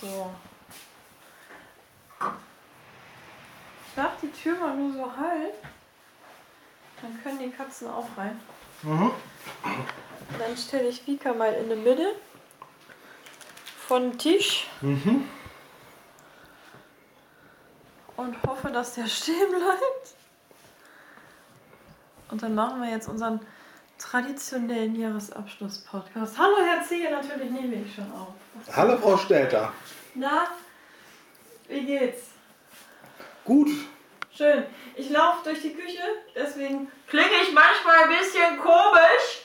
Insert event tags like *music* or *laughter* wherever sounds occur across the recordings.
So. Ich mach die Tür mal nur so halb. Dann können die Katzen auch rein. Mhm. Dann stelle ich Vika mal in die Mitte von Tisch Mhm. und hoffe, dass der *laughs* stehen bleibt. Und dann machen wir jetzt unseren traditionellen Jahresabschluss-Podcast. Hallo Herr Ziege, natürlich nehme ich schon auf. Hallo Frau Stelter. Na, wie geht's? Gut. Schön. Ich laufe durch die Küche, deswegen klinge ich manchmal ein bisschen komisch.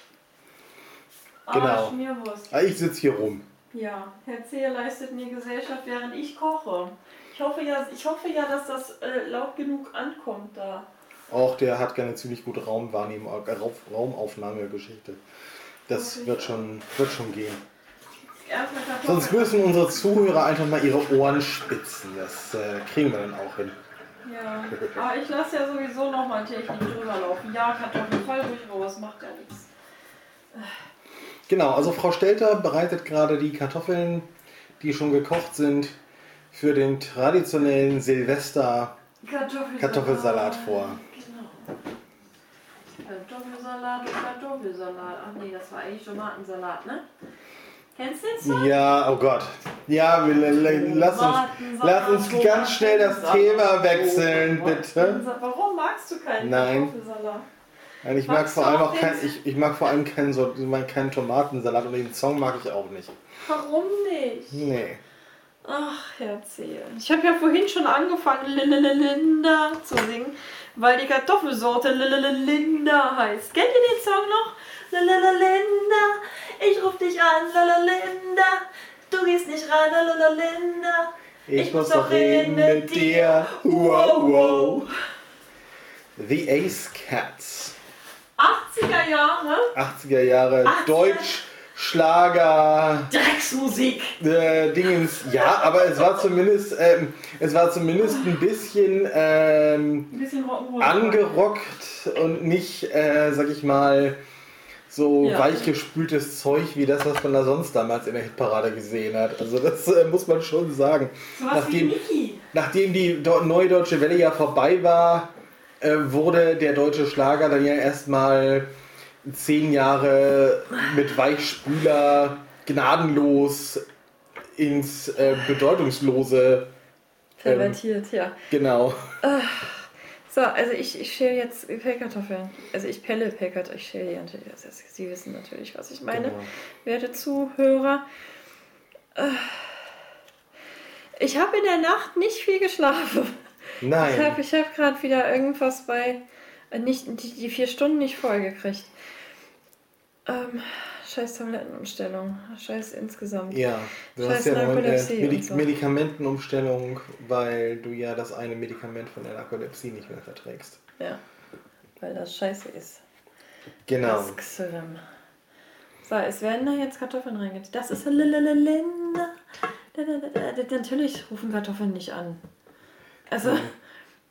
Aber Genau. Schmierwurst. Ah, Ich sitze hier rum. Ja, Herr Zehe leistet mir Gesellschaft, während ich koche. Ich hoffe ja, ich hoffe ja dass das äh, laut genug ankommt da. Auch der hat gerne ziemlich gute Raumwahrnehmung, äh, Raum- Raumaufnahmegeschichte. Das wird schon, wird schon gehen. Sonst müssen unsere Zuhörer einfach mal ihre Ohren spitzen. Das äh, kriegen wir dann auch hin. Ja, aber ich lasse ja sowieso noch mal Technik drüber laufen. Ja, Kartoffeln, fall ruhig raus, macht ja nichts. Genau, also Frau Stelter bereitet gerade die Kartoffeln, die schon gekocht sind, für den traditionellen Silvester Kartoffelsalat, Kartoffelsalat vor. Genau. Kartoffelsalat und Kartoffelsalat. Ach nee, das war eigentlich Tomatensalat, ne? Kennst du den Song? Ja, oh Gott. Ja, wir, lass uns, lass uns ganz schnell das Thema wechseln, bitte. Warum magst du keinen Nein. Kartoffelsalat? Nein, ich mag vor allem auch kein, ich, ich mag vor allem keinen, so, keinen Tomatensalat und den Song mag ich auch nicht. Warum nicht? Nee. Ach, erzähl. Ich habe ja vorhin schon angefangen, Linda zu singen, weil die Kartoffelsorte Linda heißt. Kennt ihr den Song noch? Linda, ich ruf dich an, Linda, du gehst nicht ran, Linda. Ich, muss doch reden mit dir. Wow, wow. The Ace Cats. 80er Jahre, 80er Jahre 80er. Deutsch, Schlager, Drecksmusik. äh, Dingens. Ja, aber es war zumindest, ähm, es war zumindest ein bisschen ähm, Ein bisschen angerockt und nicht, äh, sag ich mal, so Ja. weichgespültes Zeug wie das, was man da sonst damals in der Hitparade gesehen hat. Also das äh, muss man schon sagen. So Nachdem, nachdem die neue Deutsche Welle ja vorbei war, äh, wurde der deutsche Schlager dann ja erstmal zehn Jahre mit Weichspüler gnadenlos ins äh, Bedeutungslose. Pervertiert, ja. Genau. So, also ich, ich schäle jetzt Pellkartoffeln. Also ich pelle Pellkartoffeln. Ich schäle die natürlich. Also Sie wissen natürlich, was ich meine. Genau. Werte Zuhörer. Ich habe in der Nacht nicht viel geschlafen. Ich Nein. habe ich hab gerade wieder irgendwas bei. äh, Nicht, die, die vier Stunden nicht voll gekriegt. Ähm, scheiß Tablettenumstellung. Scheiß insgesamt. Ja, du Scheiß hast ja eine Narkolepsie Medi und so. Medikamentenumstellung, weil du ja das eine Medikament von der Narkolepsie nicht mehr verträgst. Ja. Weil das scheiße ist. Genau. Das Xylem. So, es werden da jetzt Kartoffeln reingetan. Das ist Linda. Natürlich rufen Kartoffeln nicht an. Also,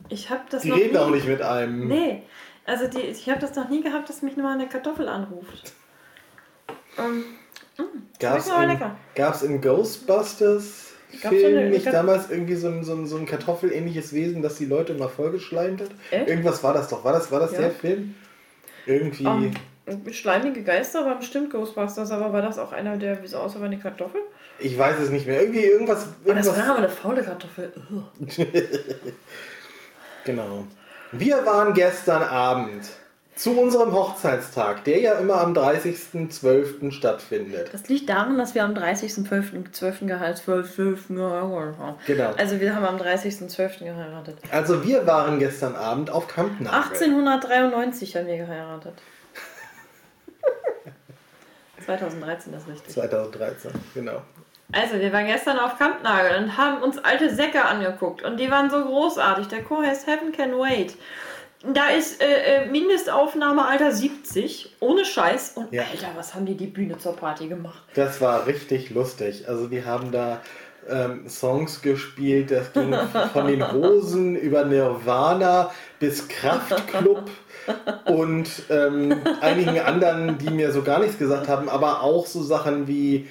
ich habe das Die noch reden nie... auch nicht mit einem. Nee, also die, ich habe das noch nie gehabt, dass mich nur mal eine Kartoffel anruft. Ähm, Gab's schmeckt aber in, lecker. gab's in Ghostbusters Gab's Film so eine- nicht damals irgendwie so ein, so, ein, so ein kartoffelähnliches Wesen, das die Leute immer vollgeschleimt hat? Echt? Irgendwas war das doch. War das, war das Ja. der Film? Irgendwie. ähm, schleimige Geister war bestimmt Ghostbusters, aber war das auch einer, der wie so aussah wie eine Kartoffel? Ich weiß es nicht mehr. Irgendwie irgendwas. Oh, das irgendwas war aber eine faule Kartoffel. *laughs* Genau. Wir waren gestern Abend zu unserem Hochzeitstag, der ja immer am 30.12. stattfindet. Das liegt daran, dass wir am 30.12. 12. Gehalt 12. 12. geheiratet haben. Genau. Also wir haben am 30.12. geheiratet. Also wir waren gestern Abend auf Kampnagel. 1893 haben wir geheiratet. *laughs* 2013, das ist richtig. 2013, genau. Also, wir waren gestern auf Kampnagel und haben uns alte Säcke angeguckt. Und die waren so großartig. Der Chor heißt Heaven Can Wait. Da ist äh, äh, Mindestaufnahme Alter 70, ohne Scheiß. Und Ja. Alter, was haben die die Bühne zur Party gemacht? Das war richtig lustig. Also die haben da ähm, Songs gespielt, das ging *laughs* von den Hosen über Nirvana bis Kraftklub *laughs* und ähm, einigen anderen, die mir so gar nichts gesagt haben, aber auch so Sachen wie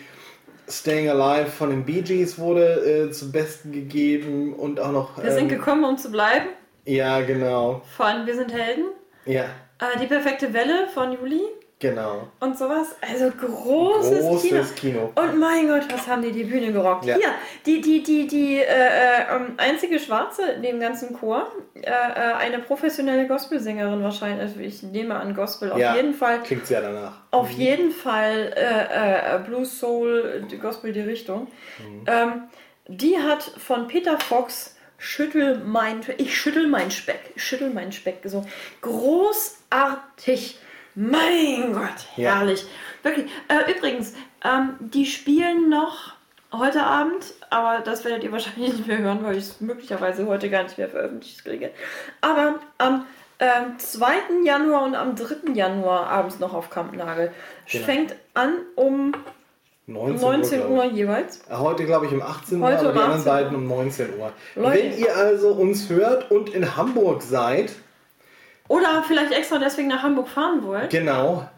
Staying Alive von den Bee Gees wurde äh, zum Besten gegeben und auch noch. Wir sind ähm, gekommen, um zu bleiben. Ja, genau. Von Wir sind Helden. Ja, Äh, die perfekte Welle von Juli genau. und sowas. Also großes, Großes Kino. Und mein Gott, was haben die die Bühne gerockt. Ja. Hier, die, die, die, die äh, äh, ähm, einzige Schwarze in dem ganzen Chor, äh, äh, eine professionelle Gospelsängerin wahrscheinlich, also ich nehme an Gospel, auf Ja. jeden Fall. Klingt sehr danach. Auf jeden Fall äh, äh, Blues Soul, die Gospel die Richtung. Mhm. Ähm, die hat von Peter Fox Schüttel mein, ich schüttel mein Speck, ich schüttel mein Speck, so großartig. Mein Gott, Ja. herrlich. Wirklich. Äh, übrigens, ähm, die spielen noch heute Abend, aber das werdet ihr wahrscheinlich *laughs* nicht mehr hören, weil ich es möglicherweise heute gar nicht mehr veröffentlicht kriege. Aber am ähm, 2. Januar und am 3. Januar abends noch auf Kampnagel. Genau. Fängt an um 19, 19 glaub Uhr ich. jeweils. Heute glaube ich um 18 Uhr, Heute aber um die anderen 18 Uhr. beiden um 19 Uhr. Leute. Wenn ihr also uns hört und in Hamburg seid, Oder vielleicht extra deswegen nach Hamburg fahren wollt. genau,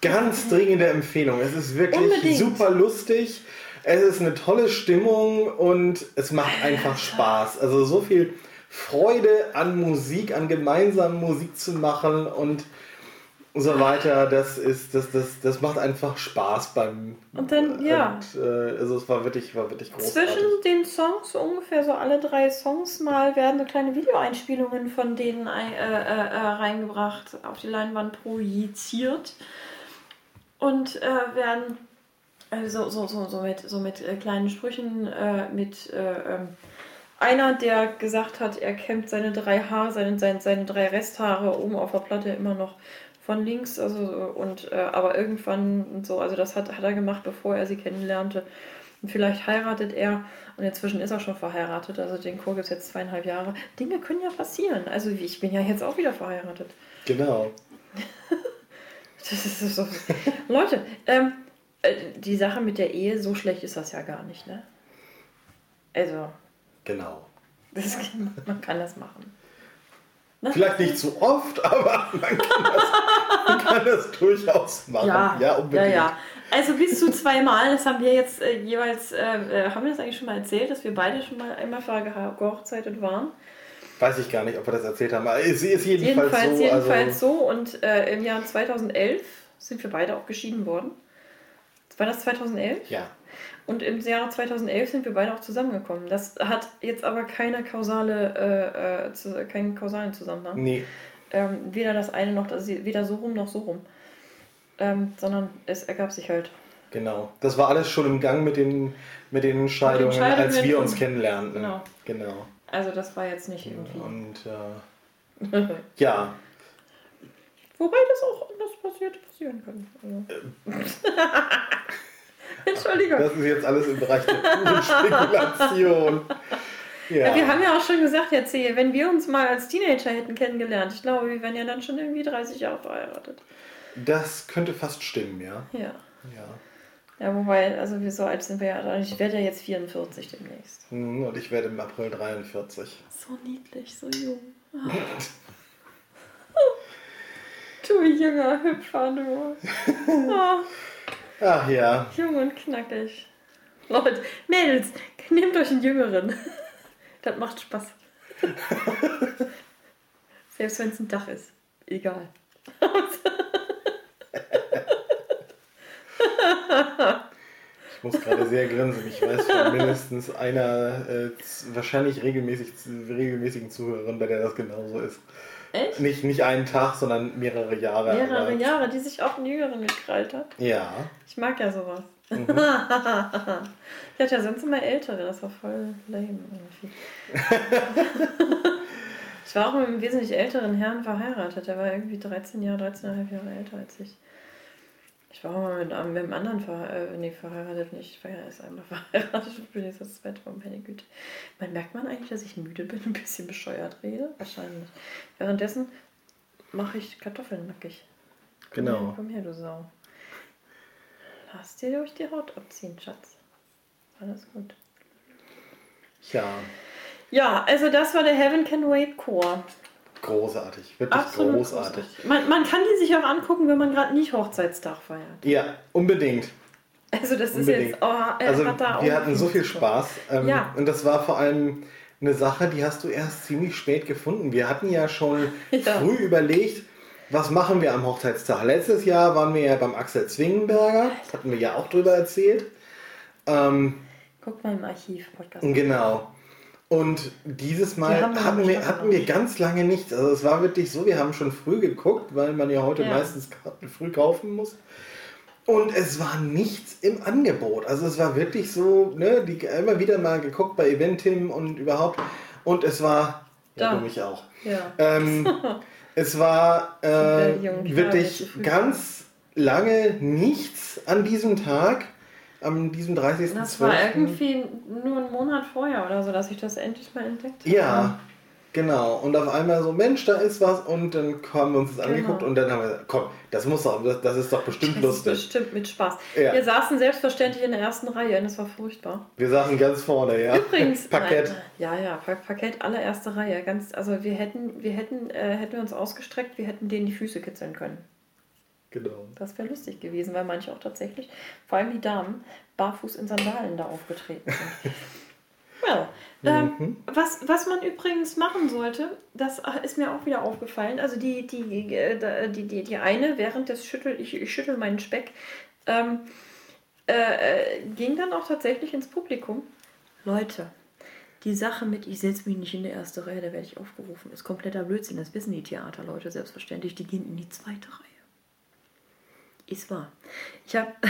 ganz dringende Empfehlung. Es ist wirklich Unbedingt. super lustig. Es ist eine tolle Stimmung und es macht einfach Spaß. Also so viel Freude an Musik, an gemeinsamen Musik zu machen und so weiter. Das ist, das, das, das macht einfach Spaß beim. Und dann, ja. Und, äh, also es war wirklich, war wirklich großartig. Zwischen den Songs, so ungefähr so alle drei Songs mal, werden so kleine Videoeinspielungen von denen ein, äh, äh, äh, reingebracht, auf die Leinwand projiziert und äh, werden also so, so, so mit, so mit kleinen Sprüchen, mit äh, ähm, einer, der gesagt hat, er kämmt seine drei Haare, seine, seine, seine drei Resthaare oben auf der Platte immer noch von links, also und äh, aber irgendwann und so, also das hat, hat er gemacht, bevor er sie kennenlernte. Und vielleicht heiratet er und inzwischen ist er schon verheiratet, also den Chor gibt es jetzt zweieinhalb Jahre. Dinge können ja passieren. Also ich bin ja jetzt auch wieder verheiratet. Genau. *laughs* Das ist so. Leute, ähm, äh, die Sache mit der Ehe, so schlecht ist das ja gar nicht, ne? Also, Genau. das, *laughs* man kann das machen. Vielleicht nicht zu oft, aber *laughs* man kann das, man kann das durchaus machen. Ja, ja ja, unbedingt. ja. Also bis zu zweimal, das haben wir jetzt äh, jeweils, äh, äh, haben wir das eigentlich schon mal erzählt, dass wir beide schon mal einmal verge- gehochzeitet waren? Weiß ich gar nicht, ob wir das erzählt haben. Aber es ist jedenfalls, Jedenfalls, so. jedenfalls also, so. Und äh, im Jahr 2011 sind wir beide auch geschieden worden. War das 2011? Ja, Und im Jahr 2011 sind wir beide auch zusammengekommen. Das hat jetzt aber keine kausale, äh, äh, zu, keinen kausalen Zusammenhang. nee, Ähm, weder das eine noch das, weder so rum noch so rum. Ähm, sondern es ergab sich halt. genau. Das war alles schon im Gang mit den, mit den Scheidungen, Scheidungen als wir uns kennenlernten. Genau. genau. Also das war jetzt nicht irgendwie. Und äh, *laughs* ja, Wobei das auch anders passiert, passieren kann. Also. *laughs* Entschuldigung. das ist jetzt alles im Bereich der puren *laughs* Spekulation. Ja. Ja, wir haben ja auch schon gesagt, Herr Zehe, wenn wir uns mal als Teenager hätten kennengelernt, ich glaube, wir wären ja dann schon irgendwie 30 Jahre verheiratet. Das könnte fast stimmen, ja. Ja. ja. Ja, wobei, also wir so alt sind wir ja, ich werde ja jetzt 44 demnächst. Hm, Und ich werde im April 43. So niedlich, so jung. *laughs* Du junger Hüpfer, du. Oh, Ach ja, jung und knackig. Leute, Mädels, nehmt euch einen Jüngeren. *laughs* Das macht Spaß. *laughs* Selbst wenn es ein Dach ist. Egal. ich muss gerade sehr grinsen. Ich weiß von mindestens einer äh, wahrscheinlich regelmäßig, regelmäßigen Zuhörerin, bei der das genauso ist. Echt? Nicht, nicht einen Tag, sondern mehrere Jahre. Mehrere aber- Jahre, die sich auf einen Jüngeren gekrallt hat. Ja. Ich mag ja sowas. Mhm. *laughs* ich hatte ja sonst immer Ältere, das war voll lame irgendwie. *laughs* ich war auch mit einem wesentlich älteren Herrn verheiratet. Der war irgendwie 13 Jahre, 13,5 Jahre älter als ich. Ich war mal mit, einem- mit einem anderen ver äh, nee, verheiratet, nicht. Ich war ja erst einmal *laughs* verheiratet. Ich bin jetzt das zweite Mal, meine Güte. Man merkt man eigentlich, dass ich müde bin, *laughs* ein bisschen bescheuert rede? Wahrscheinlich. Währenddessen mache ich Kartoffeln nackig. Komm Genau. Her, komm her, du Sau. Lass dir durch die Haut abziehen, Schatz. Alles gut. Ja, Ja, also das war der Heaven Can Wait Chor. Großartig. Wirklich Absolut großartig. großartig. Man, man kann die sich auch angucken, wenn man gerade nicht Hochzeitstag feiert. Ja, unbedingt. Also das ist Unbedingt. jetzt, oh, äh, Also hat da auch wir hatten so viel. Spaß. Ähm, Ja. Und das war vor allem eine Sache, die hast du erst ziemlich spät gefunden. Wir hatten ja schon Ja. früh überlegt, was machen wir am Hochzeitstag. Letztes Jahr waren wir ja beim Axel Zwingenberger, das hatten wir ja auch drüber erzählt. Ähm, Guck mal im Archiv, Podcast. genau. Und dieses Mal Die haben hatten wir, hatten wir ganz lange nichts. Also es war wirklich so, wir haben schon früh geguckt, weil man ja heute Ja. meistens Karten früh kaufen muss. Und es war nichts im Angebot. Also es war wirklich so, ne, die immer wieder mal geguckt bei Eventim und überhaupt. Und es war, ja, du mich auch. Ja. Ähm, *laughs* es war äh, wirklich ganz lange nichts an diesem Tag, an diesem 30.12. Das war irgendwie nur einen Monat vorher oder so, dass ich das endlich mal entdeckt habe. Ja, genau. Und auf einmal so, Mensch, da ist was. Und dann haben wir uns das Genau. angeguckt und dann haben wir gesagt, komm, das muss doch, das, das ist doch bestimmt Das ist lustig. bestimmt mit Spaß. Ja. Wir saßen selbstverständlich in der ersten Reihe und es war furchtbar. Wir saßen ganz vorne, ja. Übrigens, *laughs* Parkett. Nein, ja, ja, Pa- Parkett, allererste Reihe. Ganz, also wir hätten, wir hätten, äh, hätten wir uns ausgestreckt, wir hätten denen die Füße kitzeln können. Genau. Das wäre lustig gewesen, weil manche auch tatsächlich, vor allem die Damen, barfuß in Sandalen da aufgetreten sind. *laughs* well, ähm, Mhm. was, was man übrigens machen sollte, das ist mir auch wieder aufgefallen. Also die, die, äh, die, die, die eine, während des Schüttel, ich, ich schüttel meinen Speck, ähm, äh, äh, ging dann auch tatsächlich ins Publikum. Leute, die Sache mit, ich setze mich nicht in die erste Reihe, da werde ich aufgerufen, ist kompletter Blödsinn. Das wissen die Theaterleute selbstverständlich. Die gehen in die zweite Reihe. Ist wahr. Ich habe. *laughs*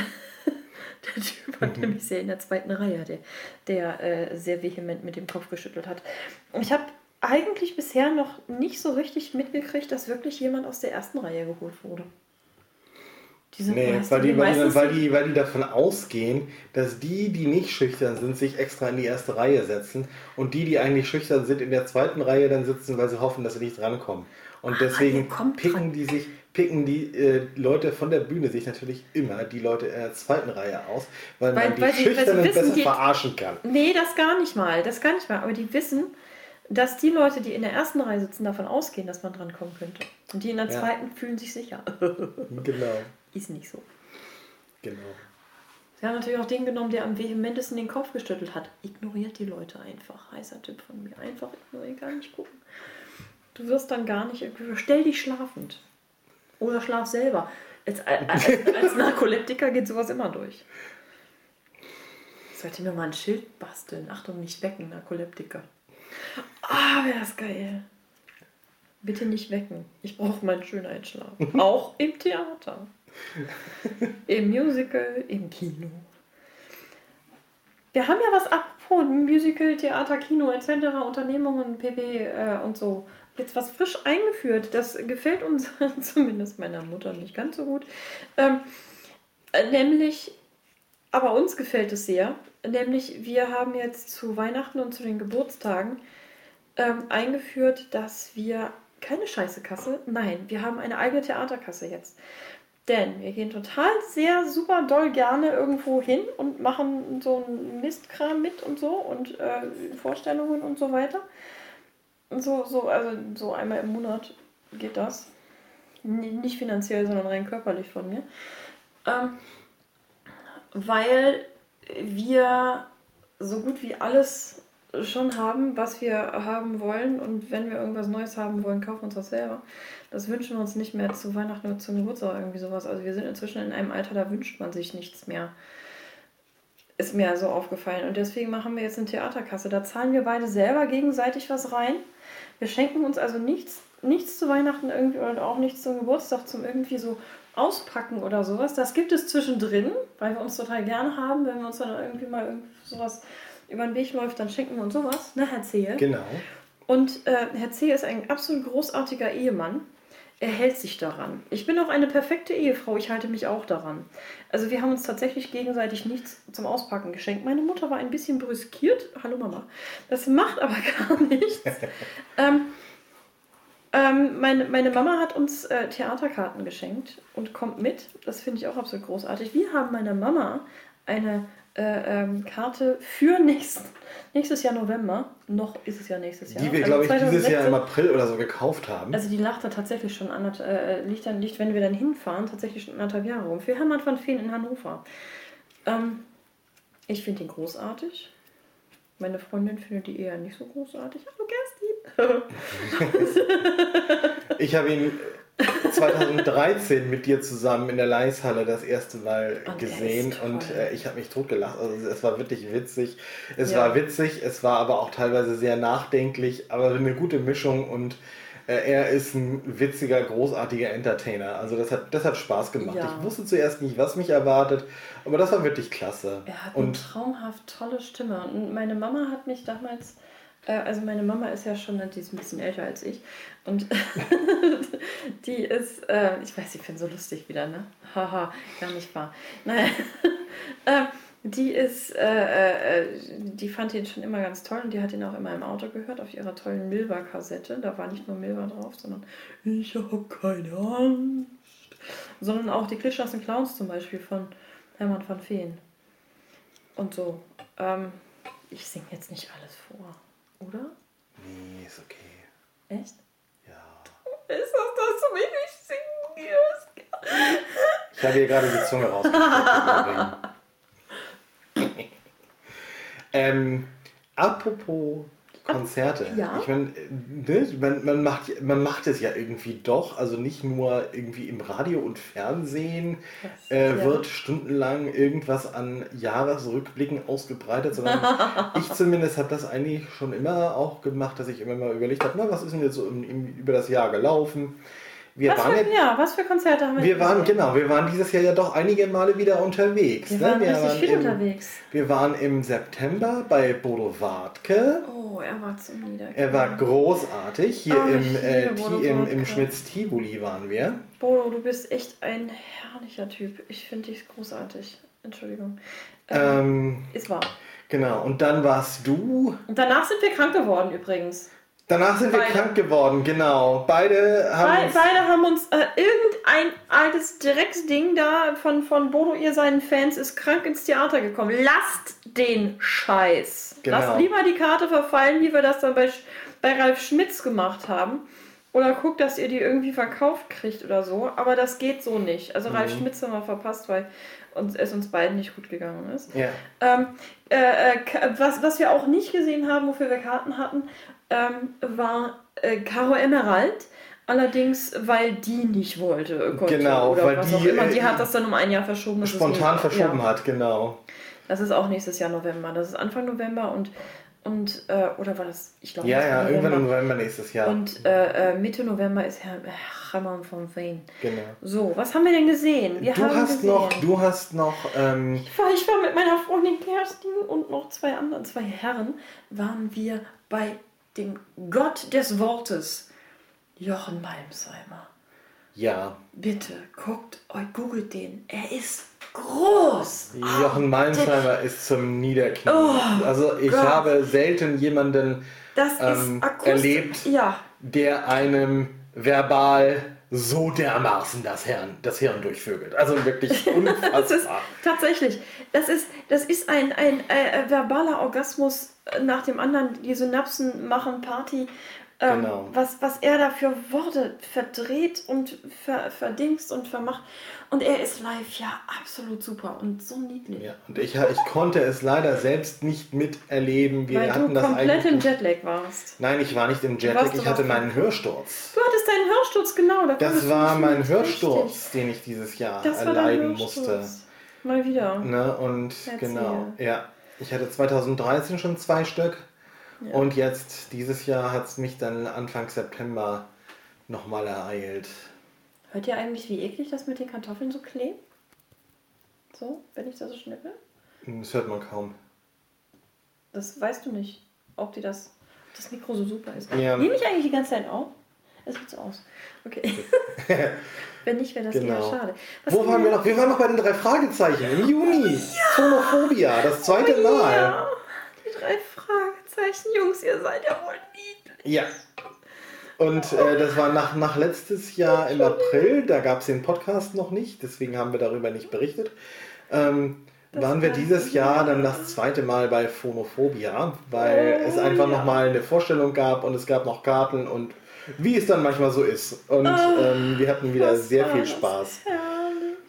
der Typ war nämlich sehr in der zweiten Reihe, der, der äh, sehr vehement mit dem Kopf geschüttelt hat. Ich habe eigentlich bisher noch nicht so richtig mitgekriegt, dass wirklich jemand aus der ersten Reihe geholt wurde. Die sind Nee, weil die, weil, die, weil, die, weil die davon ausgehen, dass die, die nicht schüchtern sind, sich extra in die erste Reihe setzen und die, die eigentlich schüchtern sind, in der zweiten Reihe dann sitzen, weil sie hoffen, dass sie nicht drankommen. Und deswegen ihr kommt picken dran. die sich, picken die äh, Leute von der Bühne sich natürlich immer die Leute in der zweiten Reihe aus, weil, Weil- man die weil sie- weil Schüchternen wissen, besser die- verarschen kann. Nee, das gar nicht mal. Das gar nicht mal. Aber die wissen, dass die Leute, die in der ersten Reihe sitzen, davon ausgehen, dass man drankommen könnte. Und die in der Ja. zweiten fühlen sich sicher. *laughs* Genau, Ist nicht so. genau. Sie haben natürlich auch den genommen, der am vehementesten den Kopf geschüttelt hat. Ignoriert die Leute einfach. Heißer Tipp von mir. Einfach ignorieren, gar nicht gucken. Du wirst dann gar nicht. Stell dich schlafend. Oder schlaf selber. Als, als, *laughs* als Narkoleptiker geht sowas immer durch. Ich sollte mir mal ein Schild basteln. Achtung, nicht wecken, Narkoleptiker. Ah, wäre das geil. Bitte nicht wecken. Ich brauche meinen Schönheitsschlaf. *laughs* Auch im Theater. Im Musical, im Kino. Wir haben ja was apropos Musical, Theater, Kino etc., Unternehmungen, PP äh, und so. Jetzt was frisch eingeführt. Das gefällt uns *laughs* zumindest meiner Mutter nicht ganz so gut. Ähm, äh, nämlich, aber uns gefällt es sehr. Nämlich, wir haben jetzt zu Weihnachten und zu den Geburtstagen ähm, eingeführt, dass wir keine Scheißekasse, nein, wir haben eine eigene Theaterkasse jetzt. Denn wir gehen total sehr super doll gerne irgendwo hin und machen so einen Mistkram mit und so und äh, Vorstellungen und so weiter. So, so, also so einmal im Monat geht das. N nicht finanziell, sondern rein körperlich von mir. Ähm, weil wir so gut wie alles schon haben, was wir haben wollen. Und wenn wir irgendwas Neues haben wollen, kaufen wir uns das selber. Das wünschen wir uns nicht mehr zu Weihnachten oder zum Geburtstag irgendwie sowas. Also wir sind inzwischen in einem Alter, da wünscht man sich nichts mehr. Ist mir so aufgefallen. Und deswegen machen wir jetzt eine Theaterkasse. Da zahlen wir beide selber gegenseitig was rein. Wir schenken uns also nichts, nichts zu Weihnachten irgendwie oder auch nichts zum Geburtstag zum irgendwie so auspacken oder sowas. Das gibt es zwischendrin, weil wir uns total gerne haben. Wenn wir uns dann irgendwie mal irgendwie sowas über den Weg läuft, dann schenken wir uns sowas. Ne, Herr Zehe? Genau. Und äh, Herr Zehe ist ein absolut großartiger Ehemann. Er hält sich daran. Ich bin auch eine perfekte Ehefrau. Ich halte mich auch daran. Also wir haben uns tatsächlich gegenseitig nichts zum Auspacken geschenkt. Meine Mutter war ein bisschen brüskiert. Hallo Mama. Das macht aber *laughs* gar nichts. ähm, ähm, meine, meine Mama hat uns äh, Theaterkarten geschenkt und kommt mit. Das finde ich auch absolut großartig. Wir haben meiner Mama eine äh, ähm, Karte für nächsten, nächstes Jahr November. Noch ist es ja nächstes Jahr. Die wir, Also glaube ich, dieses Jahr 2016. im April oder so gekauft haben. Also die lacht da tatsächlich schon anderth, äh, liegt dann, liegt, wenn wir dann hinfahren, tatsächlich schon anderthalb Jahre rum. Für Hermann van Feen in Hannover. Ähm, ich finde ihn großartig. Meine Freundin findet die eher nicht so großartig. Hallo Kerstin. *laughs* *laughs* Ich habe ihn 2013 mit dir zusammen in der Leishalle das erste Mal Und gesehen und äh, ich habe mich totgelacht. Also es war wirklich witzig. Es Ja. war witzig, es war aber auch teilweise sehr nachdenklich, aber eine gute Mischung und äh, er ist ein witziger, großartiger Entertainer. Also das hat, das hat Spaß gemacht. Ja. Ich wusste zuerst nicht, was mich erwartet, aber das war wirklich klasse. Er hat eine Und traumhaft tolle Stimme. Und meine Mama hat mich damals, also meine Mama ist ja schon, die ist ein bisschen älter als ich. Und *laughs* die ist, äh, ich weiß, ich finde so lustig wieder, ne? Haha, gar nicht wahr. Naja, *laughs* äh, die ist, äh, äh, die fand ihn schon immer ganz toll und die hat ihn auch immer im Auto gehört auf ihrer tollen Milva-Kassette. Da war nicht nur Milva drauf, sondern Ich hab keine Angst. Sondern auch die Klitschnassen Clowns zum Beispiel von Hermann van Feen. Und so. Ähm, ich singe jetzt nicht alles vor, oder? nee, ist okay. Echt? Ja. Ist das das, so wenig singen wirst? Ich habe hier gerade die Zunge rausgestreckt. *laughs* ähm, apropos Konzerte. Ja. Ich meine, ne, man, man, macht, man macht es ja irgendwie doch, also nicht nur irgendwie im Radio und Fernsehen äh, ja. wird stundenlang irgendwas an Jahresrückblicken ausgebreitet, sondern *laughs* ich zumindest habe das eigentlich schon immer auch gemacht, dass ich immer mal überlegt habe, na, was ist denn jetzt so im, im, über das Jahr gelaufen? Wir Was waren für, ja ja, was für Konzerte haben wir wir waren, gesehen? genau, wir waren dieses Jahr ja doch einige Male wieder unterwegs. Wir ne? waren richtig viel im, unterwegs. Wir waren im September bei Bodo Wartke. Oh, er war zum Niederknien. Er war großartig. Hier Oh, im, äh, im, im Wartke. Schmitz-Tivoli waren wir. Bodo, du bist echt ein herrlicher Typ. Ich finde dich großartig. Entschuldigung. Ähm, Ähm, ist wahr. genau, und dann warst du. Und danach sind wir krank geworden übrigens. Danach sind wir Beide. krank geworden, genau. Beide haben. Be uns- beide haben uns äh, irgendein altes Drecksding da von, von Bodo, ihr seinen Fans, ist krank ins Theater gekommen. Lasst den Scheiß. Genau. Lasst lieber die Karte verfallen, wie wir das dann bei, bei Ralf Schmitz gemacht haben. Oder guckt, dass ihr die irgendwie verkauft kriegt oder so. Aber das geht so nicht. Also Ralf Mhm. Schmitz haben wir verpasst, weil uns, es uns beiden nicht gut gegangen ist. Ja. Ähm, äh, äh, was, was wir auch nicht gesehen haben, wofür wir Karten hatten, ähm, war äh, Caro Emerald. Allerdings, weil die nicht wollte. äh, Konnte, Genau, oder weil was die, auch immer. äh, Die hat das dann um ein Jahr verschoben. Spontan verschoben ja. hat, genau. Das ist auch nächstes Jahr November. Das ist Anfang November und, und äh, oder war das? Ich glaube, Ja, ja, irgendwann im November nächstes Jahr. Und äh, äh, Mitte November ist Herr Hermann von Wayne. genau. So, was haben wir denn gesehen? Wir Du hast gesehen. noch, du hast noch, ähm, Ich war, ich war mit meiner Freundin Kerstin und noch zwei anderen, zwei Herren, waren wir bei dem Gott des Wortes, Jochen Malmsheimer. ja, Bitte, guckt euch, googelt den. Er ist groß. Jochen Malmsheimer ist zum Niederknien. Oh, also ich Gott. habe selten jemanden, Das ähm, erlebt. Ja, der einem verbal so dermaßen das Hirn, das Hirn durchvögelt. Also wirklich *laughs* das ist unfassbar. tatsächlich. Das ist, das ist ein, ein äh, verbaler Orgasmus nach dem anderen. Die Synapsen machen Party. Ähm, Genau. was, was er da für Worte verdreht und ver, verdingst und vermacht. Und er ist live ja absolut super und so niedlich. Ja, und ich, ich konnte es leider selbst nicht miterleben. Wir Weil du hatten das komplett im Jetlag warst. Nein, ich war nicht im Jetlag, du ich hatte meinen Hörsturz. Du hattest deinen Hörsturz, genau. Da Das du war mein. Hörsturz, Richtig. den ich dieses Jahr Das erleiden musste. Mal wieder. Ne? Und Erzähl. genau, ja. Ich hatte 2013 schon zwei Stück. Ja. Und jetzt, dieses Jahr, hat es mich dann Anfang September nochmal ereilt. Hört ihr eigentlich, wie eklig das mit den Kartoffeln so klebt? So, wenn ich das so schnippel? Das hört man kaum. Das weißt du nicht, ob die das, das Mikro so super ist. Ja. Nehme ich eigentlich die ganze Zeit auf? Es sieht so aus. Okay. *laughs* wenn nicht, wäre das Genau. eher schade. Was Wo waren wir noch? Wir waren noch bei den drei Fragezeichen im Juni. Phonophobia, das zweite Mal. Ja, die drei Fragezeichen. Jungs, ihr seid ja wohl niedlich. Ja. Und äh, das war nach, nach letztes Jahr im April, da gab es den Podcast noch nicht, deswegen haben wir darüber nicht berichtet. Ähm, waren wir dieses Jahr dann das zweite Mal bei Phonophobia, weil Oh, es einfach ja. nochmal eine Vorstellung gab und es gab noch Karten und wie es dann manchmal so ist. Und Oh, ähm, wir hatten wieder sehr viel das Spaß.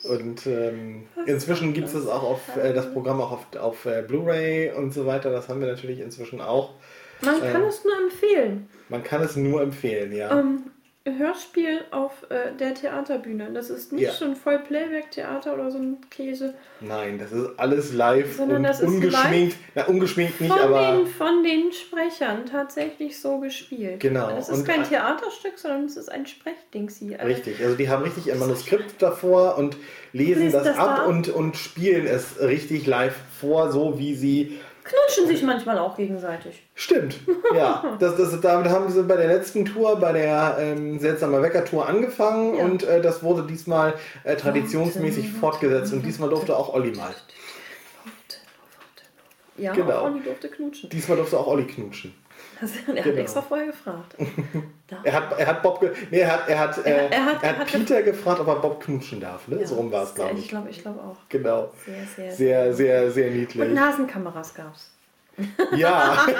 Und ähm, inzwischen gibt es auch auf äh, das Programm auch auf, auf äh, Blu-ray und so weiter. Das haben wir natürlich inzwischen auch. Man kann Äh. es nur empfehlen. Man kann es nur empfehlen, ja. Ähm, Hörspiel auf äh, der Theaterbühne. Das ist nicht Ja. so ein Voll-Playback-Theater oder so ein Käse. Nein, das ist alles live Sondern und das ist ungeschminkt. Na, ungeschminkt nicht, Von, aber den, von den Sprechern tatsächlich so gespielt. Genau. Es ist Und kein ein- Theaterstück, sondern es ist ein Sprechdingsi. Also richtig. Also die haben richtig ihr Manuskript davor und lesen Lesen das, das ab da? und, und spielen es richtig live vor, so wie sie Knutschen sich manchmal auch gegenseitig. Stimmt, *laughs* ja. Das, das, damit haben sie bei der letzten Tour, bei der ähm, Seltsamer Wecker-Tour angefangen Ja. und äh, das wurde diesmal äh, traditionsmäßig fortgesetzt und diesmal durfte auch Olli mal. Ja, Genau. auch Olli durfte knutschen. Diesmal durfte auch Olli knutschen. Er hat Genau. extra vorher gefragt. *laughs* Er hat, er hat Bob, ge nee, er hat, er hat, äh, Er- er hat- er hat hat Peter gefragt, ob er Bob knutschen darf. Ne? so rum war es, glaube Ich ich. glaube ich glaub auch. Genau. Sehr, sehr. Sehr, sehr, sehr Und niedlich. Nasenkameras gab's. *laughs* Ja, *laughs*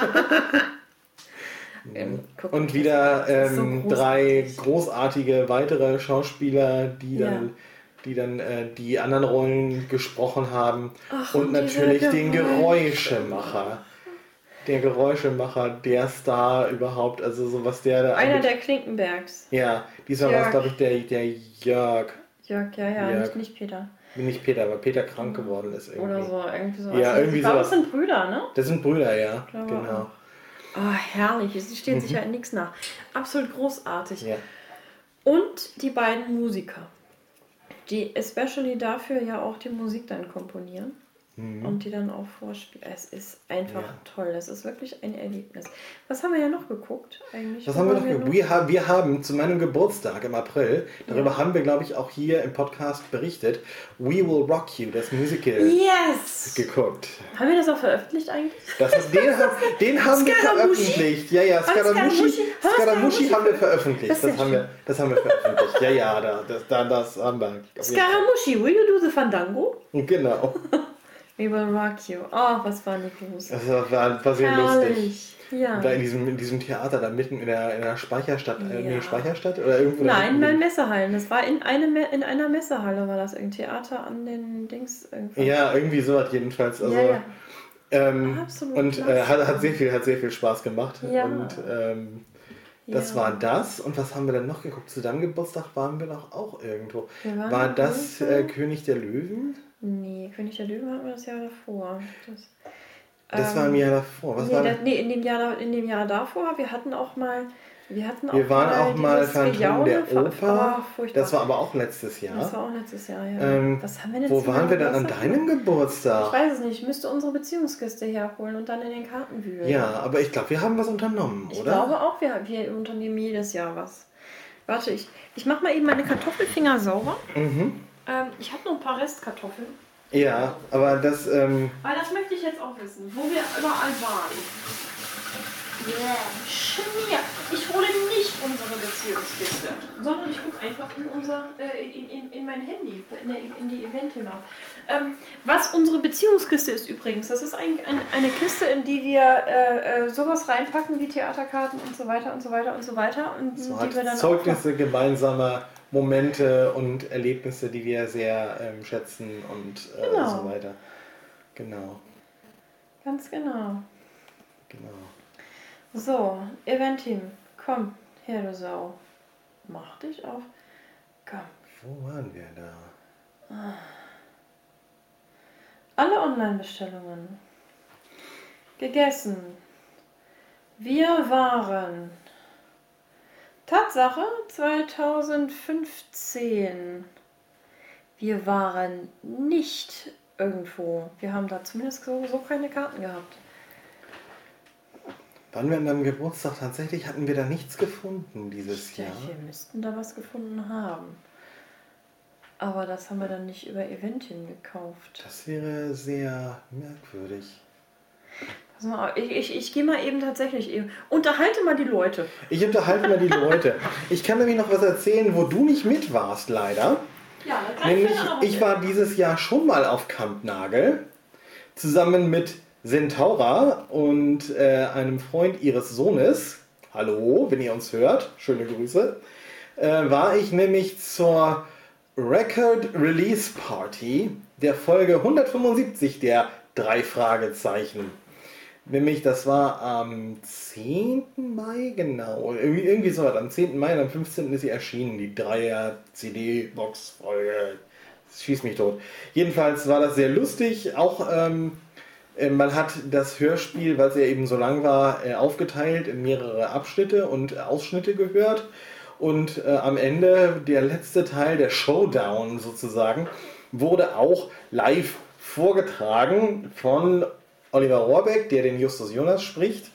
Ähm, und wieder ist so ähm, drei großartig. großartige weitere Schauspieler, die Ja. dann, die, dann äh, die anderen Rollen gesprochen haben. Ach, und und natürlich den Geräuschemacher. Der Geräuschemacher, der Star überhaupt, also so was der da. Einer der Klinkenbergs. ja, diesmal war es, glaube ich, der, der Jörg. Jörg, ja, ja, Jörg. Nicht, nicht Peter. Nicht Peter, weil Peter krank geworden ist irgendwie. Oder so, irgendwie so. Ja, irgendwie ich glaube, es sind Brüder, ne? Das sind Brüder, ja. Genau. Oh, herrlich. Es steht sich ja in nichts nach. Absolut großartig. Ja. Und die beiden Musiker, die especially dafür ja auch die Musik dann komponieren und die dann auch vorspielen. Es ist einfach Mhm. Ja. toll. Es ist wirklich ein Erlebnis. Was haben wir ja noch geguckt eigentlich? Was haben wir noch? Worüber Wir, haben, wir haben zu meinem Geburtstag im April, darüber haben wir, glaube ich, auch hier im Podcast berichtet, We Will Rock You, das Musical, Yes! geguckt. Haben wir das auch veröffentlicht eigentlich? Das ist, den, haben- *laughs* den haben wir veröffentlicht. Ja, ja, Scaramucci, Scaramucci? Haben wir veröffentlicht. Das Das, haben ja wir, das haben wir veröffentlicht. Ja, ja, da, das, da, das haben wir. Scaramucci, will you do the fandango? Genau. *laughs* We will rock you. Oh, was war die groß. Das war, war, sehr lustig. Herrlich. Ja. Da in diesem, in diesem Theater, da mitten in der, in der Speicherstadt, äh, nee, Ja. Speicherstadt oder irgendwo Nein, bei Messehallen. Das war in, eine, Me- in einer Messehalle, war das ein Theater an den Dings. Irgendwas. Ja, irgendwie sowas jedenfalls. Also, ja, ja. Ähm, Absolut Und äh, hat, hat, sehr viel, hat sehr viel Spaß gemacht. Ja. Und ähm, das Ja. war das. Und was haben wir denn noch geguckt? Zu deinem Geburtstag waren wir doch auch irgendwo. War das äh, König der Löwen? Nee, König der Löwen hatten wir das Jahr davor. Das, Das ähm, war im Jahr davor. Was nee, war das, nee, in dem, Jahr, in dem Jahr davor, wir hatten auch mal. Wir, hatten Wir waren auch mal Phantom der Oper. Oh. Das war aber auch letztes Jahr. Das war auch letztes Jahr, ja. Ähm, Was haben wir denn Wo waren wir dann an Geburtstag deinem gemacht? Ich Geburtstag? weiß es nicht. Ich müsste unsere Beziehungskiste herholen und dann in den Karten wühlen. Ja, aber ich glaube, wir haben was unternommen, Ich oder? glaube auch, wir, wir unternehmen jedes Jahr was. Warte, ich, ich mache mal eben meine Kartoffelfinger sauber. Mhm. Ähm, ich habe noch ein paar Restkartoffeln. Ja, aber das, ähm, Weil das möchte ich jetzt auch wissen, wo wir überall waren. Yeah. Schmier. Ich hole nicht unsere Beziehungskiste, sondern ich gucke einfach in, unser, äh, in, in, in mein Handy, in, der, in die Event-Thema. Ähm, was unsere Beziehungskiste ist übrigens, das ist ein, ein, eine Kiste, in die wir äh, äh, sowas reinpacken wie Theaterkarten und so weiter und so weiter und so weiter. Und so die wir dann Zeugnisse gemeinsamer Momente und Erlebnisse, die wir sehr ähm, schätzen und äh, Genau. so weiter. Genau, ganz genau. genau. So, Eventim, komm, her du Sau. Mach dich auf. Komm. Wo waren wir da? Alle Online-Bestellungen. Gegessen. Wir waren. Tatsache 2015. Wir waren nicht irgendwo. Wir haben da zumindest sowieso keine Karten gehabt. Waren wir an deinem Geburtstag tatsächlich? Hatten wir da nichts gefunden dieses Ja, Jahr? wir müssten da was gefunden haben. Aber das haben wir dann nicht über Eventim gekauft. Das wäre sehr merkwürdig. Ich, ich, ich gehe mal eben tatsächlich eben. Unterhalte mal die Leute. Ich unterhalte mal die Leute. Ich kann nämlich noch was erzählen, wo du nicht mit warst, leider. Ja, dann Nämlich, ich war dieses Jahr schon mal auf Kampnagel zusammen mit Centaura und äh, einem Freund ihres Sohnes. Hallo, wenn ihr uns hört, schöne Grüße. Äh, war ich nämlich zur Record Release Party der Folge 175 der drei Fragezeichen. Nämlich, das war am 10. Mai, genau. Irgendwie, irgendwie so was. Am 10. Mai und am 15. ist sie erschienen, die Dreier-CD-Box-Folge. Schieß mich tot. Jedenfalls war das sehr lustig. Auch ähm, äh, man hat das Hörspiel, weil es ja eben so lang war, äh, aufgeteilt in mehrere Abschnitte und Ausschnitte gehört. Und äh, am Ende, der letzte Teil, der Showdown sozusagen, wurde auch live vorgetragen von Oliver Rohrbeck, der den Justus Jonas spricht,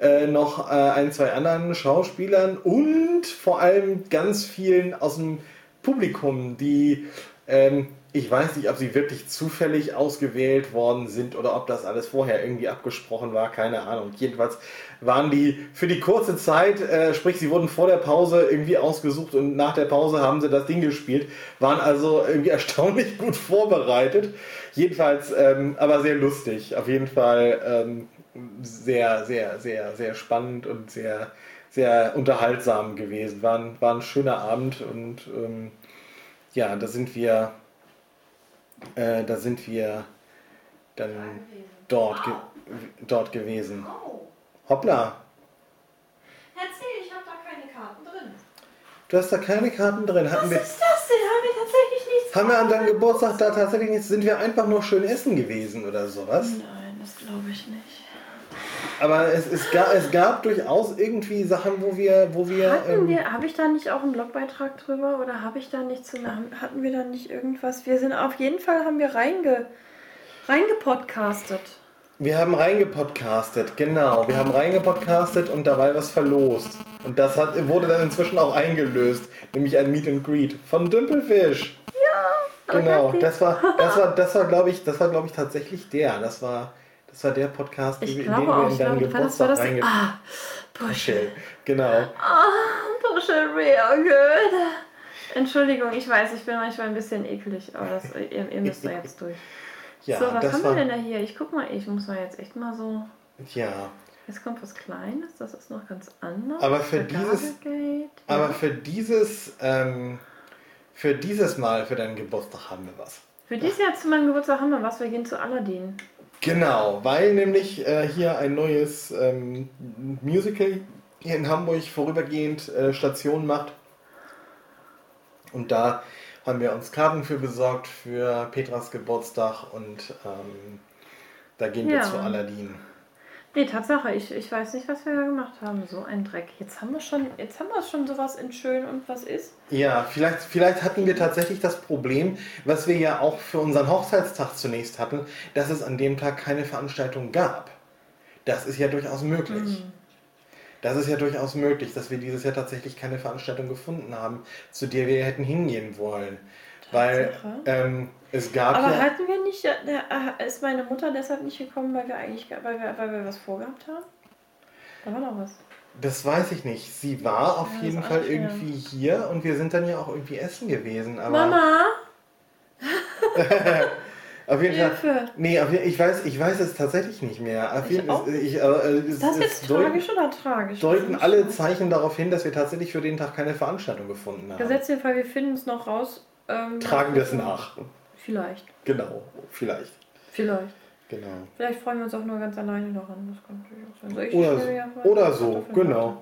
äh, noch äh, ein, zwei anderen Schauspielern und vor allem ganz vielen aus dem Publikum, die ähm, ich weiß nicht, ob sie wirklich zufällig ausgewählt worden sind oder ob das alles vorher irgendwie abgesprochen war, keine Ahnung. Jedenfalls waren die für die kurze Zeit, äh, sprich, sie wurden vor der Pause irgendwie ausgesucht und nach der Pause haben sie das Ding gespielt, waren also irgendwie *laughs* erstaunlich gut vorbereitet. Jedenfalls, ähm, aber sehr lustig. Auf jeden Fall ähm, sehr, sehr, sehr, sehr spannend und sehr, sehr unterhaltsam gewesen. War ein, war ein schöner Abend und ähm, ja, da sind wir äh, da sind wir dann dort, ge dort gewesen. Oh. Hoppla, Erzähl, ich habe da keine Karten drin. du hast da keine Karten drin. Hatten Was wir, ist das denn? Haben wir tatsächlich nichts haben wir an deinem? Geburtstag da tatsächlich nichts? Sind wir einfach nur schön essen gewesen oder sowas? Nein, das glaube ich nicht. Aber es, es, gab, es gab durchaus irgendwie Sachen, wo wir, wo wir, Hatten ähm, wir, habe ich da nicht auch einen Blogbeitrag drüber oder habe ich da nicht zu, hatten wir da nicht irgendwas? Wir sind auf jeden Fall, haben wir reinge, reingepodcastet. wir haben reingepodcastet, genau. Wir haben reingepodcastet und dabei was verlost. Und das hat, wurde dann inzwischen auch eingelöst, nämlich ein Meet and Greet von Dümpelfisch. Ja, Genau, das war, das war, *laughs* das war, glaube ich, das war, glaube ich, tatsächlich der. Das war, das war der Podcast, Ich in den glaube wir auch, in ich deinen glaube, das war Geburtstag das. Ah, reingeschält. Genau. Ah, Bullshit, real good. Entschuldigung, ich weiß, ich bin manchmal ein bisschen eklig, aber das, ihr, ihr *laughs* müsst da jetzt durch. Ja, so, was haben war, wir denn da hier? Ich guck mal, ich muss mal jetzt echt mal so. ja. Jetzt kommt was Kleines, das ist noch ganz anders. Aber für dieses- Gargate, Aber ja. für dieses, ähm, für dieses Mal, für deinen Geburtstag haben wir was. Für dieses Jahr zu meinem Geburtstag haben wir was, wir gehen zu Aladdin. Genau, weil nämlich äh, hier ein neues ähm, Musical hier in Hamburg vorübergehend äh, Station macht. Und da haben wir uns Karten für besorgt für Petras Geburtstag und ähm, da gehen wir Ja. zu Aladdin. Nee, Tatsache, ich, ich weiß nicht, was wir da gemacht haben. So ein Dreck. Jetzt haben wir schon, jetzt haben wir schon sowas in schön und was ist. Ja, vielleicht, vielleicht hatten wir tatsächlich das Problem, was wir ja auch für unseren Hochzeitstag zunächst hatten, dass es an dem Tag keine Veranstaltung gab. Das ist ja durchaus möglich. Das ist ja durchaus möglich, dass wir dieses Jahr tatsächlich keine Veranstaltung gefunden haben, zu der wir hätten hingehen wollen. Weil Tatsache. ähm, es gab Aber ja. hatten wir nicht, äh, ist meine Mutter deshalb nicht gekommen, weil wir eigentlich, weil wir, weil wir was vorgehabt haben? Da war noch was. Das weiß ich nicht. Sie war auf Ja, jeden Fall schwer. irgendwie hier und wir sind dann ja auch irgendwie essen gewesen. Aber Mama, *laughs* auf jeden Fall. Hilfe! Nee, auf, jeden- ich weiß, ich weiß es tatsächlich nicht mehr. Auf Ich jeden, auch es, ich, äh, es, Ist das jetzt tragisch oder tragisch? deuten ist alle Zeichen darauf hin, dass wir tatsächlich für den Tag keine Veranstaltung gefunden haben. Gesetzt den Fall, wir finden es noch raus. Ähm, Tragen wir es nach. Vielleicht. Genau, vielleicht. Vielleicht. Genau. Vielleicht freuen wir uns auch nur ganz alleine daran. Das kann natürlich auch sein. Ich Oder so, oder so genau. machen?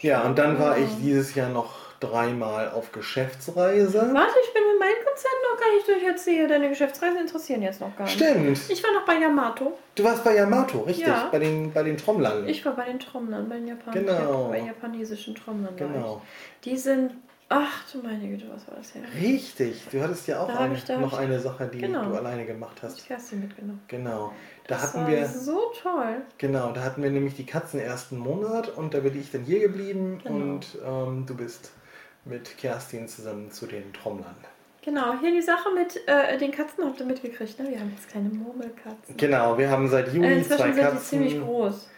Ja, und dann war ich dieses Jahr noch dreimal auf Geschäftsreise. Warte, ich bin mit meinem Konzert noch gar nicht durch erzählt. Deine Geschäftsreisen interessieren jetzt noch gar nicht. Stimmt. Ich war noch bei Yamato. Du warst bei Yamato, richtig? Ja. Bei den, bei den Trommlern. Ich war bei den Trommlern, bei den, Japan Genau. bei japanesischen Trommlern. Genau. Die sind. Ach du meine Güte, was war das her? Richtig. Du hattest ja auch Da eine, ich- noch ich- eine Sache, die Genau. du alleine gemacht Hast hast. die Kerstin mitgenommen. Genau. Da Das hatten war wir. so toll. Genau, da hatten wir nämlich die Katzen ersten Monat und da bin ich dann hier geblieben Genau. und ähm, du bist mit Kerstin zusammen zu den Trommlern. Genau, hier die Sache mit äh, den Katzen habt ihr mitgekriegt, ne? Wir haben jetzt kleine Murmelkatzen. Genau, wir haben seit Juni Äh, zwei inzwischen sind die Katzen. ziemlich groß.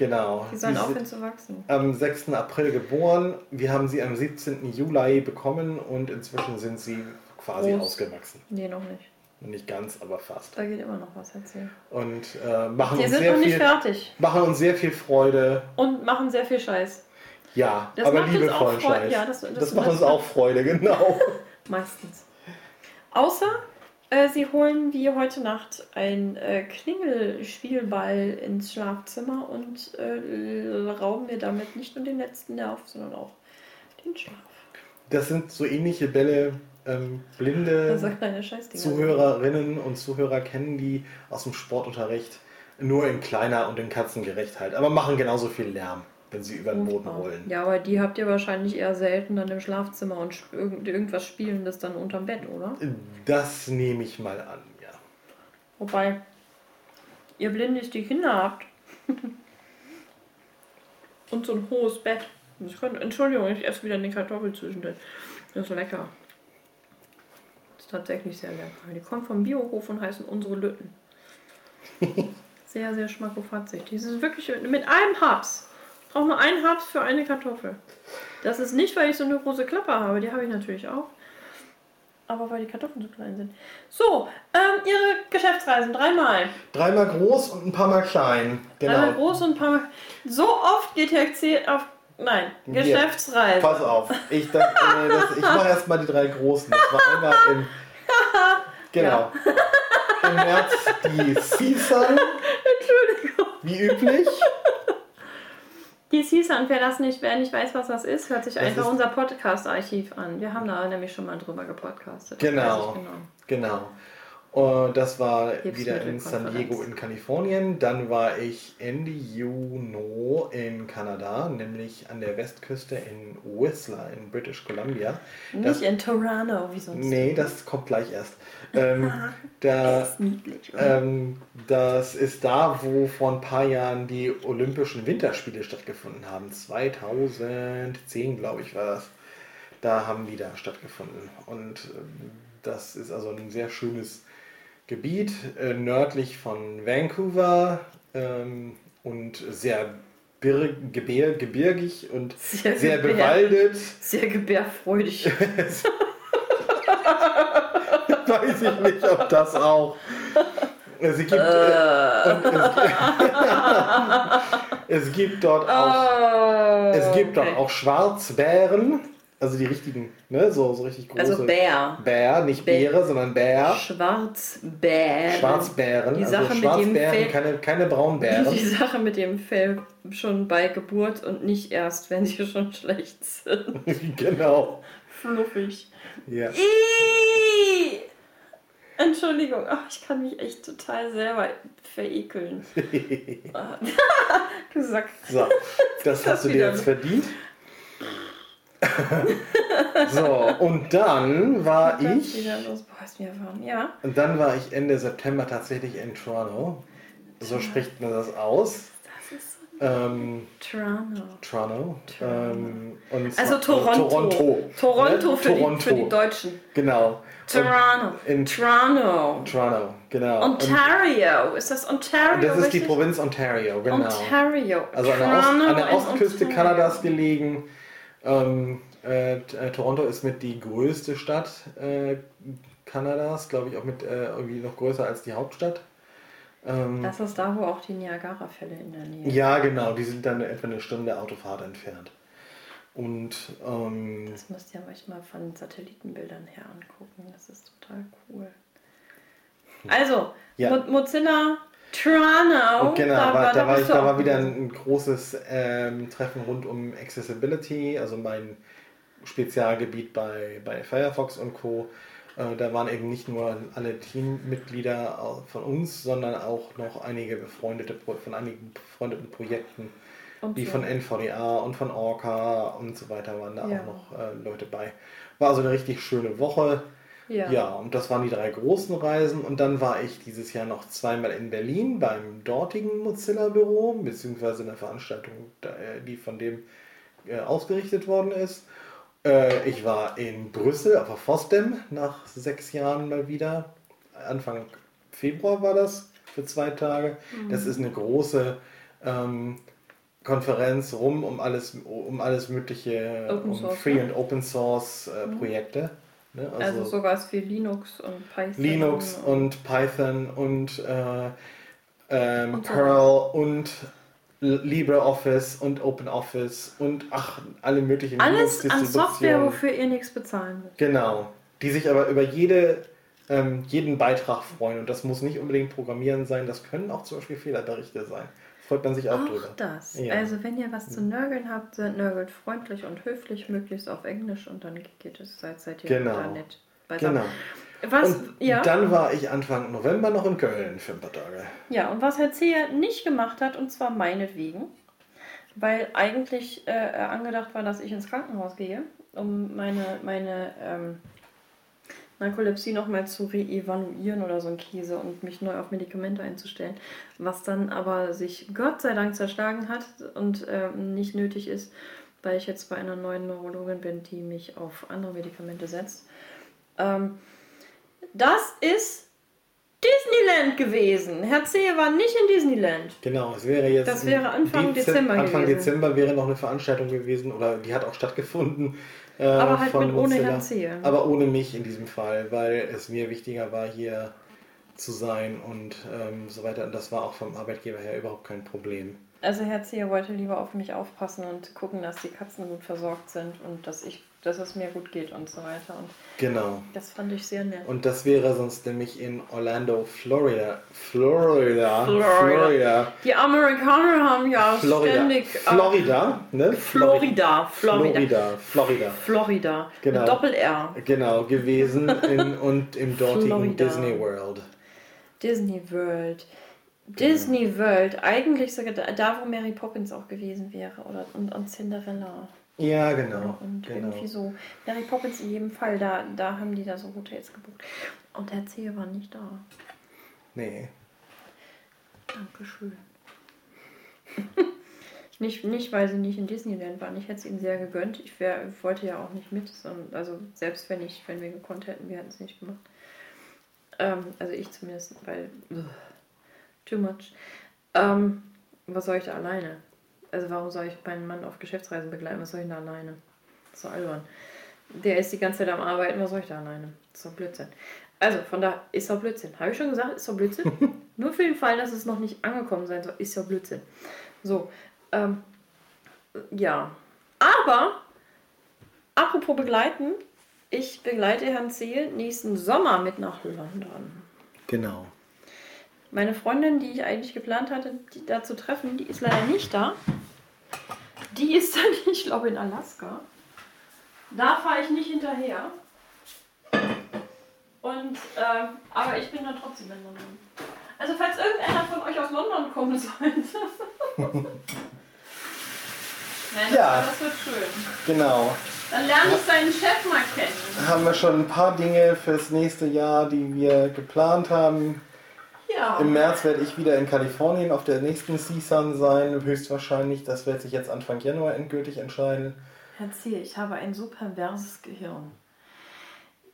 Genau. Die sollen aufhören sind zu wachsen. am 6. April geboren. Wir haben sie am 17. Juli bekommen und inzwischen sind sie quasi Groß. ausgewachsen. Nee, noch nicht. Nicht ganz, aber fast. Da geht immer noch was erzählen. Und äh, machen, Die uns sind sehr noch nicht viel, fertig. machen uns sehr viel Freude. Und machen sehr viel Scheiß. Ja, Das aber liebevollen. Scheiß. Ja, das- das, das- macht uns auch Freude, genau. *laughs* Meistens. Außer äh, sie holen wie heute Nacht ein äh, Klingelspielball ins Schlafzimmer und äh, rauben mir damit nicht nur den letzten Nerv, sondern auch den Schlaf. Das sind so ähnliche Bälle. Ähm, blinde. Zuhörerinnen und Zuhörer kennen die aus dem Sportunterricht nur in kleiner und in katzengerecht halt. Aber machen genauso viel Lärm, wenn sie über den Boden rollen. Ja, aber die habt ihr wahrscheinlich eher selten dann im Schlafzimmer und irgend- irgendwas spielen das dann unterm Bett, oder? Das nehme ich mal an, ja. Wobei, ihr blindig die Kinder habt *laughs* und so ein hohes Bett. Könnte, Entschuldigung, ich esse wieder eine Kartoffel zwischendrin. Das ist lecker. Das ist tatsächlich sehr lecker. Die kommen vom Biohof und heißen unsere Lütten. *laughs* Sehr, sehr schmackofatzig. Die sind wirklich mit einem Haps. Ich brauche nur einen Haps für eine Kartoffel. Das ist nicht, weil ich so eine große Klappe habe. Die habe ich natürlich auch. Aber weil die Kartoffeln so klein sind. So, ähm, Ihre Geschäftsreisen dreimal. Dreimal groß und ein paar Mal klein. Dreimal Genau. groß und ein paar Mal. So oft geht Herr Xel auf. Nein, Hier. Geschäftsreisen. Pass auf. Ich, das, äh, das, ich mache erstmal die drei großen. Das war einmal im. *laughs* Genau. Im März die Seasun, *laughs* Entschuldigung. wie üblich. Die Season, wer das nicht, wer nicht weiß, was das ist, hört sich Das einfach unser Podcast-Archiv an. Wir haben da nämlich schon mal drüber gepodcastet. Genau. Genau. Genau. Und das war Hilfsmittelkonferenz. wieder in San Diego in Kalifornien. Dann war ich Ende Juni in Kanada, nämlich an der Westküste in Whistler in British Columbia. Das, Nicht in Toronto, wie sonst. nee, das kommt gleich erst. Ähm, *laughs* da, ähm, das ist da, wo vor ein paar Jahren die Olympischen Winterspiele stattgefunden haben. 2010, glaube ich, war das. Da haben die da stattgefunden. Und ähm, das ist also ein sehr schönes Gebiet, äh, nördlich von Vancouver ähm, und sehr bir gebir gebirgig und Sehr sehr bewaldet. Sehr gebärfreudig. *laughs* Weiß ich nicht, ob das auch. Es gibt, äh, und es, es gibt dort auch, Oh, es gibt okay. dort auch Schwarzbären, also die richtigen, ne, so, so richtig große. Also Bär. Bär, nicht Bär. Beere, sondern Bär. Schwarzbär. Schwarzbären, Die also Sache mit dem Schwarzbären, Fell- keine, keine Braunbären. *laughs* Die Sache mit dem Fell schon bei Geburt und nicht erst, wenn sie schon schlecht sind. *laughs* genau. Fluffig. Ja. Ih! Entschuldigung, ach, ich kann mich echt total selber verekeln. *laughs* du Sack. So, das *laughs* hast du dir jetzt verdient. *laughs* so, und dann war Ganz ich. wieder los. Boah, ist mir warm. Ja. Und dann war ich Ende September tatsächlich in Toronto. So spricht man das aus. Ähm, Toronto. Toronto. Toronto. Ähm, und Also zwar- Toronto. Toronto. Toronto Ne? für, Toronto. Die, für die Deutschen. Genau. Toronto. In Toronto. Toronto, genau. Ontario. Ist das Und Ontario? das ist die richtig? Provinz Ontario, genau. Ontario. Also an der, Ost, an der in Ostküste Ontario. Kanadas gelegen. Ähm, äh, äh, Toronto ist mit die größte Stadt äh, Kanadas, glaube ich, auch mit äh, irgendwie noch größer als die Hauptstadt. Ähm, Das ist da, wo auch die Niagara-Fälle in der Nähe sind. ja, genau, die sind dann etwa eine Stunde Autofahrt entfernt. Und ähm, Das müsst ihr euch mal von Satellitenbildern her angucken. Das ist total cool. Also, Ja. Mo Mozilla Toronto. Und genau, da, war, da, war, bist ich, da war wieder ein, ein großes ähm, Treffen rund um Accessibility, also mein Spezialgebiet bei, bei Firefox und Co. Äh, da waren eben nicht nur alle Teammitglieder von uns, sondern auch noch einige befreundete von einigen befreundeten Projekten, Und wie so. von NVDA und von Orca und so weiter waren da Ja. auch noch äh, Leute bei. War also eine richtig schöne Woche. Ja. Ja, und das waren die drei großen Reisen. Und dann war ich dieses Jahr noch zweimal in Berlin beim dortigen Mozilla-Büro, beziehungsweise eine Veranstaltung, da- äh, die von dem äh, ausgerichtet worden ist. Äh, Ich war in Brüssel auf der FOSDEM nach sechs Jahren mal wieder. Anfang Februar war das für zwei Tage. Das ist eine große ähm, Konferenz rum um alles, um alles mögliche, Open um Source, Free ne? and Open Source äh, Projekte. Ne? Also, sowas wie Linux und Python. Linux und Python und, äh, ähm, Und. Perl und LibreOffice und OpenOffice und ach, alle möglichen Alles an. Software, wofür ihr nichts bezahlen müsst. Genau, die sich aber über jede, ähm, jeden Beitrag freuen. Und das muss nicht unbedingt Programmieren sein, das können auch zum Beispiel Fehlerberichte sein. Freut man sich auch, Auch drüber. das. Ja. Also wenn ihr was zu nörgeln habt, seid nörgelt freundlich und höflich, möglichst auf Englisch und dann geht es, seid, seid ihr Genau. da nett. beisammen. Genau. Was, Und ja, dann war ich Anfang November noch in Köln für ein paar Tage. ja, und was Herr Zeher nicht gemacht hat, und zwar meinetwegen, weil eigentlich äh, angedacht war, dass ich ins Krankenhaus gehe, um meine, meine ähm, Narkolepsie nochmal zu reevaluieren oder so ein Käse und mich neu auf Medikamente einzustellen, was dann aber sich Gott sei Dank zerschlagen hat und ähm, nicht nötig ist, weil ich jetzt bei einer neuen Neurologin bin, die mich auf andere Medikamente setzt. Ähm, das ist Disneyland gewesen. Herr Zehe war nicht in Disneyland. Genau, es wäre jetzt. Das wäre Anfang Dezem- Dezember Anfang gewesen. Dezember wäre noch eine Veranstaltung gewesen oder die hat auch stattgefunden. äh, Aber halt mit ohne. Herr Zehe. Aber ohne mich in diesem Fall, weil es mir wichtiger war, hier zu sein und ähm, so weiter. Und das war auch vom Arbeitgeber her überhaupt kein Problem. Also Herr Zehe wollte lieber auf mich aufpassen und gucken, dass die Katzen gut versorgt sind und dass ich, dass es mir gut geht und so weiter. Und Genau. das fand ich sehr nett. Und das wäre sonst nämlich in Orlando, Florida. Florida. Florida. Florida. Die Amerikaner haben ja Florida. ständig. äh, Florida, ne? Florida. Florida. Florida. Florida. Florida. Genau. Doppel-R. Genau, gewesen in, *laughs* und im dortigen. Disney World. Disney World. Disney World. Eigentlich sogar da, da, wo Mary Poppins auch gewesen wäre. Oder, und, und Cinderella. Ja, genau. Und genau. irgendwie so. Mary Poppins in jedem Fall, da, da haben die da so Hotels gebucht. Und der Zehe war nicht da. Nee. Dankeschön. *laughs* nicht, nicht, weil sie nicht in Disneyland waren. Ich hätte es ihnen sehr gegönnt. Ich wär, wollte ja auch nicht mit. Sondern, also selbst wenn ich, wenn wir gekonnt hätten, wir hätten es nicht gemacht. Ähm, also ich zumindest, weil ugh, too much. Ähm, was soll ich da alleine? Also warum soll ich meinen Mann auf Geschäftsreisen begleiten? Was soll ich denn da alleine? Das ist so albern. Der ist die ganze Zeit am Arbeiten, was soll ich da alleine? Das ist doch Blödsinn. Also, von da ist doch Blödsinn. Habe ich schon gesagt, ist doch Blödsinn? *laughs* Nur für den Fall, dass es noch nicht angekommen sein soll, ist doch Blödsinn. So, ähm, ja. Aber, apropos begleiten, ich begleite Herrn Zeel nächsten Sommer mit nach London. Genau. Meine Freundin, die ich eigentlich geplant hatte, die da zu treffen, die ist leider nicht da. Die ist dann, *laughs* ich glaube, in Alaska. Da fahre ich nicht hinterher. Und, äh, aber ich bin dann trotzdem in London. Also falls irgendeiner von euch aus London kommen sollte. *laughs* Nein, das, Ja. das wird schön. Genau. Dann lerne ich seinen Chef mal kennen. Haben wir schon ein paar Dinge fürs nächste Jahr, die wir geplant haben. Ja. Im März werde ich wieder in Kalifornien auf der nächsten CSUN sein, höchstwahrscheinlich. Das wird sich jetzt Anfang Januar endgültig entscheiden. Erzähl, ich habe ein so perverses Gehirn.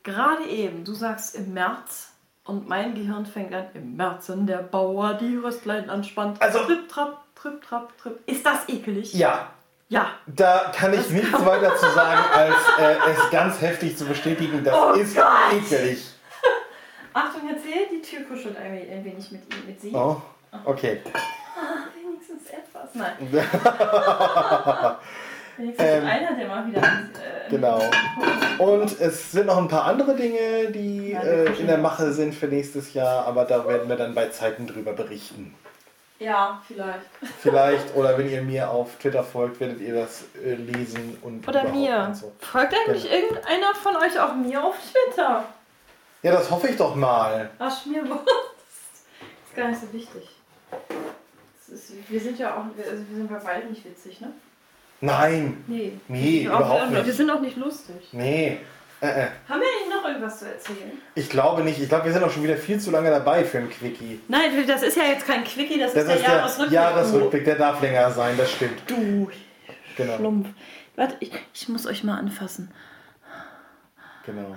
Gerade eben, du sagst im März und mein Gehirn fängt an, im März, wenn der Bauer die Röstlein anspannt. Also- Trip, trap, trip, trap, trip. Ist das ekelig? Ja, Ja. da kann ich nichts weiter zu sagen, als äh, es ganz heftig zu bestätigen. Das Oh ist Gott. ekelig. *laughs* Achtung, die Tür kuschelt ein wenig- ein wenig mit ihm, mit sie. Oh, okay. Ah, wenigstens etwas. Nein. *laughs* Wenigstens Ähm, einer, der mal wieder äh, Genau. Und es sind noch ein paar andere Dinge, die Ja, äh, in der. Mache sind für nächstes Jahr, aber da werden wir dann bei Zeiten drüber berichten. Ja, vielleicht. *laughs* Vielleicht, oder wenn ihr mir auf Twitter folgt, werdet ihr das äh, lesen und Oder mir. und so. Folgt eigentlich Genau. irgendeiner von euch auch mir auf Twitter? Ja, das hoffe ich doch mal. Ach, Schmierwurst. *laughs* Das ist gar nicht so wichtig. Ist, wir sind ja auch, wir- also wir sind bei beiden nicht witzig, ne? Nein, Nee. Nee, Auch- überhaupt Wir nicht. sind auch nicht lustig. nee. Äh, äh. Haben wir Ihnen noch irgendwas zu erzählen? Ich glaube nicht. Ich glaube, wir sind auch schon wieder viel zu lange dabei für ein Quickie. Nein, das ist ja jetzt kein Quickie, das, Das ist der ist der Jahresrückblick. Jahresrückblick, der darf länger sein, das stimmt. Du Genau. Schlumpf. Warte, ich, ich muss euch mal anfassen. Genau.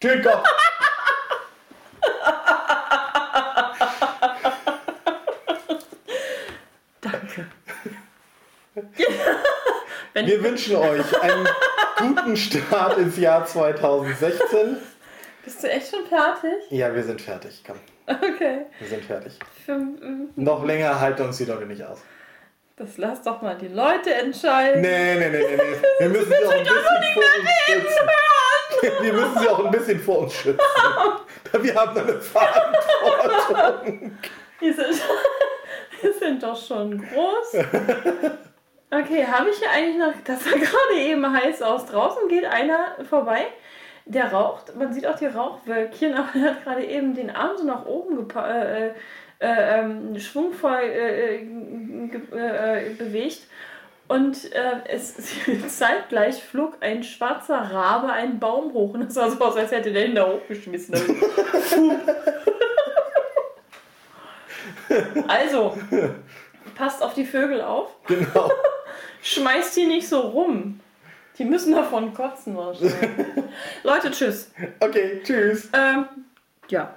Türkopf! Danke. *laughs* Wenn Wir wünschen euch einen guten Start ins Jahr 2016. Bist du echt schon fertig? Ja, wir sind fertig. Komm, Okay. wir sind fertig. Ähm, Noch länger halten uns die Leute nicht aus. Das lass doch mal die Leute entscheiden. Nee, nee, nee, nee. nee. *laughs* Wir müssen auch ein bisschen vor uns. *laughs* Wir müssen sie auch ein bisschen vor uns schützen. *laughs* Wir haben eine Verantwortung. Die sind, *laughs* die sind doch schon groß. Okay, habe ich hier eigentlich noch. Das sah gerade eben heiß aus. Draußen geht einer vorbei, der raucht. Man sieht auch die Rauchwölkchen, aber er hat gerade eben den Arm so nach oben gepa äh, äh, ähm, schwungvoll äh, ge- äh, bewegt. Und äh, es *laughs* zeitgleich flog ein schwarzer Rabe einen Baum hoch. Und es sah so aus, als hätte der ihn da hochgeschmissen. *laughs* also, passt auf die Vögel auf. Genau. *laughs* Schmeißt die nicht so rum. Die müssen davon kotzen wahrscheinlich. Leute, tschüss. Okay, tschüss. Ähm, ja.